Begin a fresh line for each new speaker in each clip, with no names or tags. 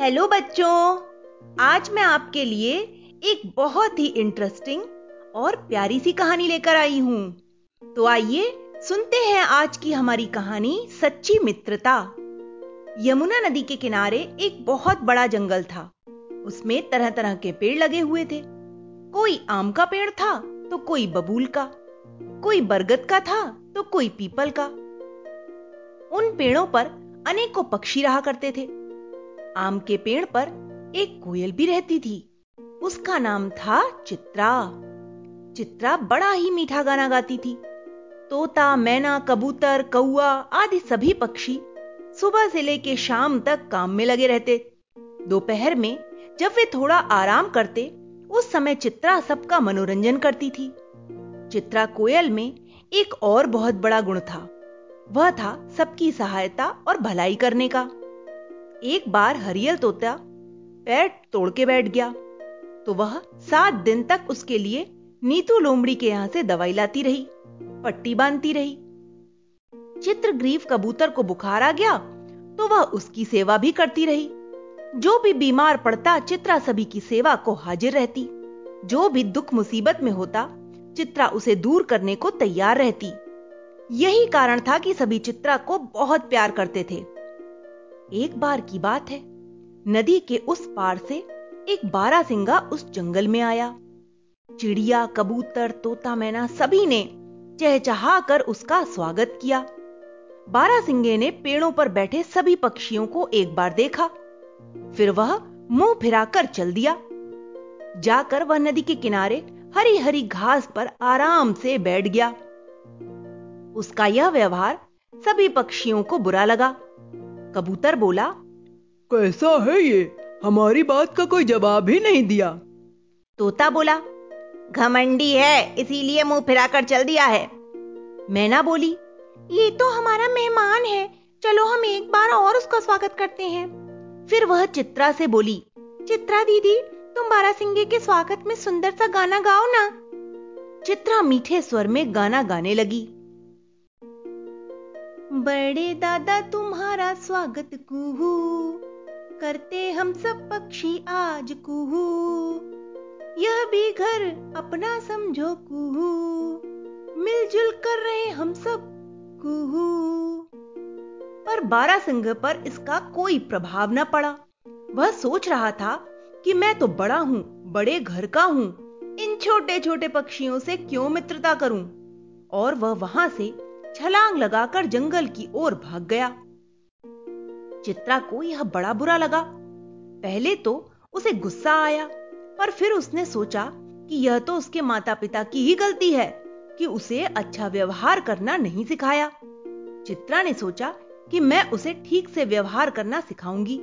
Hello बच्चों, आज मैं आपके लिए एक बहुत ही इंटरेस्टिंग और प्यारी सी कहानी लेकर आई हूँ। तो आइए सुनते हैं आज की हमारी कहानी सच्ची मित्रता। यमुना नदी के किनारे एक बहुत बड़ा जंगल था। उसमें तरह तरह के पेड़ लगे हुए थे। कोई आम का पेड़ था तो कोई बबूल का। कोई बरगद का था तो कोई पीपल का। उन पेड़ों पर अनेकों पक्षी रहा करते थे। आम के पेड़ पर एक कोयल भी रहती थी। उसका नाम था चित्रा। चित्रा बड़ा ही मीठा गाना गाती थी। तोता, मैना, कबूतर कौआ आदि सभी पक्षी सुबह से लेकर शाम तक काम में लगे रहते। दोपहर में जब वे थोड़ा आराम करते, उस समय चित्रा सबका मनोरंजन करती थी। चित्रा कोयल में एक और बहुत बड़ा गुण था। वह था सबकी सहायता और भलाई करने का। एक बार हरियल तोता पैर तोड़ के बैठ गया तो वह सात दिन तक उसके लिए नीतू लोमड़ी के यहाँ से दवाई लाती रही, पट्टी बांधती रही। चित्रग्रीव कबूतर को बुखार आ गया तो वह उसकी सेवा भी करती रही। जो भी बीमार पड़ता, चित्रा सभी की सेवा को हाजिर रहती। जो भी दुख मुसीबत में होता, चित्रा उसे दूर करने को तैयार रहती। यही कारण था कि सभी चित्रा को बहुत प्यार करते थे। एक बार की बात है। नदी के उस पार से एक बारा सिंगा उस जंगल में आया। चिड़िया, कबूतर, तोता, मैना सभी ने चहचहा कर उसका स्वागत किया। बारा सिंगे ने पेड़ों पर बैठे सभी पक्षियों को एक बार देखा। फिर वह मुँह फिराकर चल दिया। जाकर वह नदी के किनारे हरी हरी घास पर आराम से बैठ गया। उसका यह व्यवहार सभी पक्षियों को बुरा लगा। कबूतर बोला
कैसा है ये? हमारी बात का कोई जवाब ही नहीं दिया.
तोता बोला घमंडी है इसीलिए मुँह फिराकर चल दिया है। मैना बोली ये तो हमारा मेहमान है चलो हम एक बार और उसका स्वागत करते हैं। फिर वह चित्रा से बोली चित्रा दीदी तुम बारा सिंगे के स्वागत में सुंदर सा गाना गाओ ना। चित्रा मीठे स्वर में गाना गाने लगी। बड़े दादा तुम्हारा स्वागत कुहू। करते हम सब पक्षी आज कुहू। यह भी घर अपना समझो कुहू। मिलजुल कर रहे हम सब कुहू। पर बारा सिंह पर इसका कोई प्रभाव न पड़ा। वह सोच रहा था कि मैं तो बड़ा हूँ, बड़े घर का हूँ। इन छोटे छोटे पक्षियों से क्यों मित्रता करूँ? और वह वहाँ से छलांग लगाकर जंगल की ओर भाग गया। चित्रा को यह बड़ा बुरा लगा। पहले तो उसे गुस्सा आया, पर फिर उसने सोचा कि यह तो उसके माता पिता की ही गलती है कि उसे अच्छा व्यवहार करना नहीं सिखाया। चित्रा ने सोचा कि मैं उसे ठीक से व्यवहार करना सिखाऊँगी।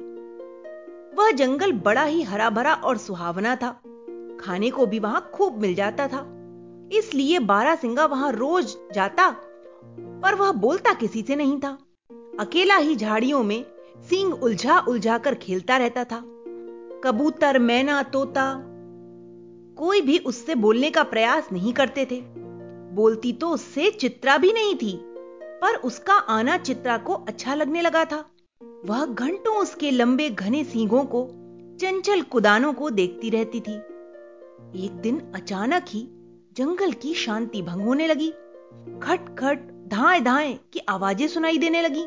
वह जंगल बड़ा ही हरा भरा और सुहावना था। खाने को भी वहाँ खूब मिल जाता था। इसलिए बारा सिंगा वहाँ रोज जाता पर वह बोलता किसी से नहीं था। अकेला ही झाड़ियों में सींग उलझा उलझा कर खेलता रहता था। कबूतर, मैना, तोता, कोई भी उससे बोलने का प्रयास नहीं करते थे। बोलती तो उससे चित्रा भी नहीं थी, पर उसका आना चित्रा को अच्छा लगने लगा था। वह घंटों उसके लंबे घने सींगों को, चंचल कुदानों को देखती रहती थी। एक दिन अचानक ही जंगल की शांति भंग होने लगी। खट खट धाए धाए की आवाज़ें सुनाई देने लगी।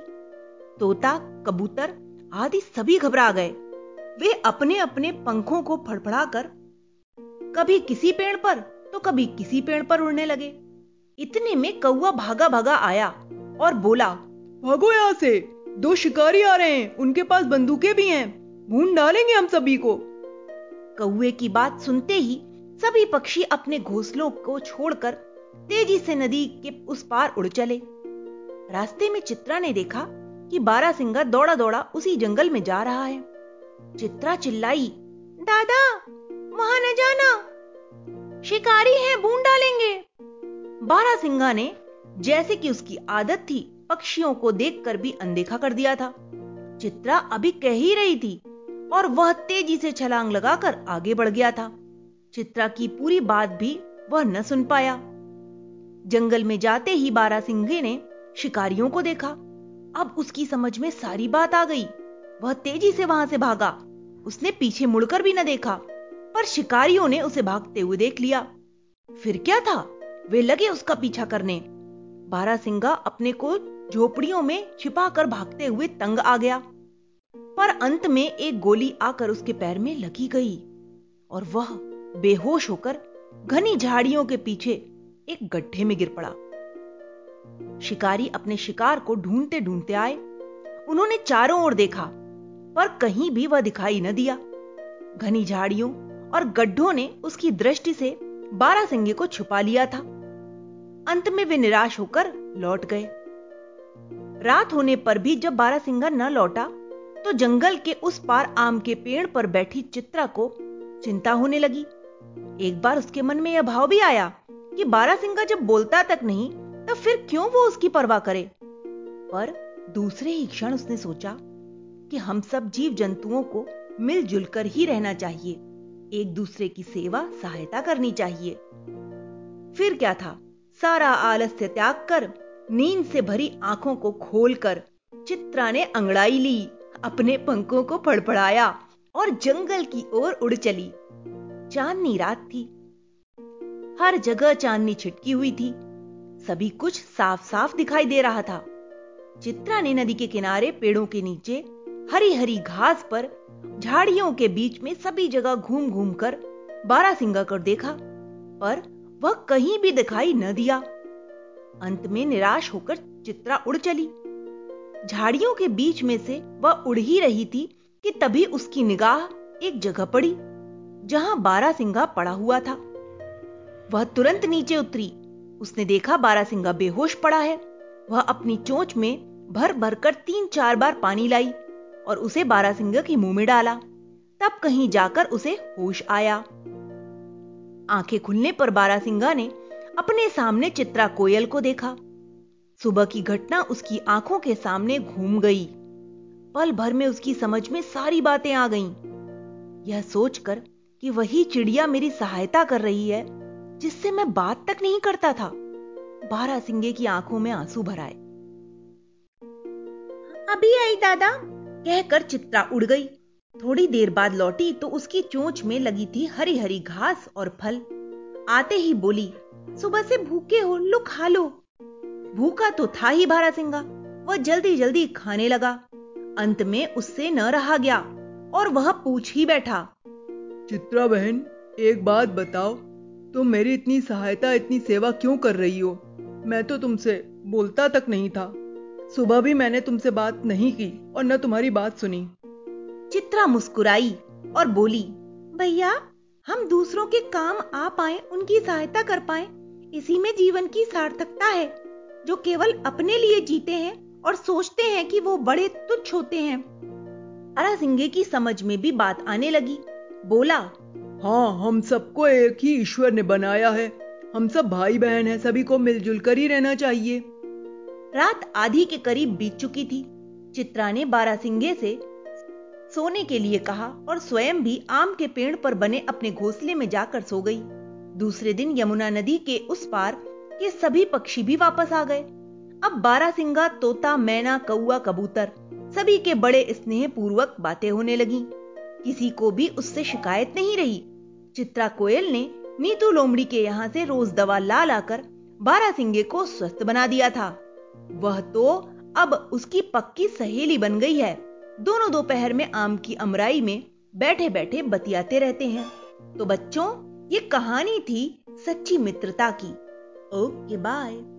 तोता, कबूतर आदि सभी घबरा गए। वे अपने अपने पंखों को फड़फड़ाकर कभी किसी पेड़ पर तो कभी किसी पेड़ पर उड़ने लगे। इतने में कौआ भागा भागा आया और बोला,
भागो यहाँ से। दो शिकारी आ रहे हैं। उनके पास बंदूकें भी हैं। भून डालेंगे हम सभी को।
कौए की बात सुनते ही सभी पक्षी अपने घोंसलों को छोड़कर तेज़ी से नदी के उस पार उड़ चले। रास्ते में चित्रा ने देखा कि बारा सिंगा दौड़ा दौड़ा उसी जंगल में जा रहा है। चित्रा चिल्लाई, दादा, वहाँ न जाना। शिकारी है बूंद डालेंगे। बारा सिंगा ने, जैसे कि उसकी आदत थी, पक्षियों को देखकर भी अनदेखा कर दिया था। चित्रा अभी कह ही रही थी, और वह तेज़ी से छलांग लगाकर आगे बढ़ गया था। चित्रा की पूरी बात भी वह न सुन पाया। जंगल में जाते ही बारा सिंघे ने शिकारियों को देखा। अब उसकी समझ में सारी बात आ गई। वह तेज़ी से वहाँ से भागा। उसने पीछे मुड़कर भी न देखा, पर शिकारियों ने उसे भागते हुए देख लिया। फिर क्या था? वे लगे उसका पीछा करने। बारा बारासिंगा अपने को झोपड़ियों में छिपाकर भागते हुए तंग आ गया। पर अंत में एक गोली आकर उसके पैर में लगी गई, और वह बेहोश होकर घनी झाड़ियों के पीछे एक गड्ढे में गिर पड़ा। शिकारी अपने शिकार को ढूंढते ढूंढते आए। उन्होंने चारों ओर देखा, पर कहीं भी वह दिखाई न दिया। घनी झाड़ियों और गड्ढों ने उसकी दृष्टि से बारासिंगे को छुपा लिया था। अंत में वे निराश होकर लौट गए। रात होने पर भी जब बारासिंगा न लौटा तो जंगल के उस पार आम के पेड़ पर बैठी चित्रा को चिंता होने लगी। एक बार उसके मन में यह भाव भी आया कि बारासिंगा जब बोलता तक नहीं तब फिर क्यों वो उसकी परवाह करे? पर दूसरे ही क्षण उसने सोचा कि हम सब जीव जंतुओं को मिलजुल कर ही रहना चाहिए, एक दूसरे की सेवा, सहायता करनी चाहिए। फिर क्या था? सारा आलस्य त्याग कर, नींद से भरी आँखों को खोलकर चित्रा ने अंगड़ाई ली, अपने पंखों को फड़फड़ाया और जंगल की ओर उड़ चली। चांदनी रात थी। हर जगह चांदनी छिटकी हुई थी। सभी कुछ साफ़ साफ़ दिखाई दे रहा था। चित्रा ने नदी के किनारे पेड़ों के नीचे हरी हरी घास पर झाड़ियों के बीच में सभी जगह घूम घूम कर बारासिंगा कर देखा, पर वह कहीं भी दिखाई न दिया। अंत में निराश होकर चित्रा उड़ चली। झाड़ियों के बीच में से वह उड़ ही रही थी कि तभी उसकी निगाह एक जगह पड़ी, जहाँ बारा बारासिंगा पड़ा हुआ था। वह तुरंत नीचे उतरी। उसने देखा बारा बारासिंगा बेहोश पड़ा है। वह अपनी चोंच में भर भर कर तीन चार बार पानी लाई और उसे बारा बारासिंगा के मुँह में डाला। तब कहीं जाकर उसे होश आया। आँखें खुलने पर बारा बारासिंगा ने अपने सामने चित्रा कोयल को देखा। सुबह की घटना उसकी आँखों के सामने घूम गई। पल भर में उसकी समझ में सारी बातें आ गईं। यह सोचकर कि वही चिड़िया मेरी सहायता कर रही है। जिससे मैं बात तक नहीं करता था। बारह सिंगे की आँखों में आँसू भराए अभी आई दादा, कहकर चित्रा उड़ गई। थोड़ी देर बाद लौटी तो उसकी चोंच में लगी थी हरी हरी घास और फल। आते ही बोली, सुबह से भूखे हो, लो खा लो। भूखा तो था ही भारा सिंगा। वह जल्दी जल्दी खाने लगा। अंत में उससे न रहा गया और वह पूछ ही बैठा,
चित्रा बहन, एक बात बताओ तुम तो मेरी इतनी सहायता, इतनी सेवा क्यों कर रही हो? मैं तो तुमसे बोलता तक नहीं था। सुबह भी मैंने तुमसे बात नहीं की और न तुम्हारी बात सुनी।
चित्रा मुस्कुराई और बोली, भैया, हम दूसरों के काम आ पाए, उनकी सहायता कर पाए। इसी में जीवन की सार्थकता है, जो केवल अपने लिए जीते हैं और सोचते हैं कि वो बड़े तुच्छ होते हैं। अरा सिंगे की समझ में भी बात आने लगी। बोला
हाँ हम सबको एक ही ईश्वर ने बनाया है। हम सब भाई बहन हैं, सभी को मिलजुल कर ही रहना चाहिए।
रात आधी के करीब बीत चुकी थी। चित्रा ने बारासिंगे से सोने के लिए कहा और स्वयं भी आम के पेड़ पर बने अपने घोंसले में जाकर सो गई। दूसरे दिन यमुना नदी के उस पार के सभी पक्षी भी वापस आ गए। अब बारासिंगा, तोता, मैना कौआ कबूतर सभी के बड़े स्नेह पूर्वक बातें होने लगी। किसी को भी उससे शिकायत नहीं रही। चित्रा कोयल ने नीतू लोमड़ी के यहाँ से रोज दवा ला लाकर बारा सिंगे को स्वस्थ बना दिया था। वह तो अब उसकी पक्की सहेली बन गई है। दोनों दोपहर में आम की अमराई में बैठे बैठे बतियाते रहते हैं। तो बच्चों, ये कहानी थी सच्ची मित्रता की। Okay, bye.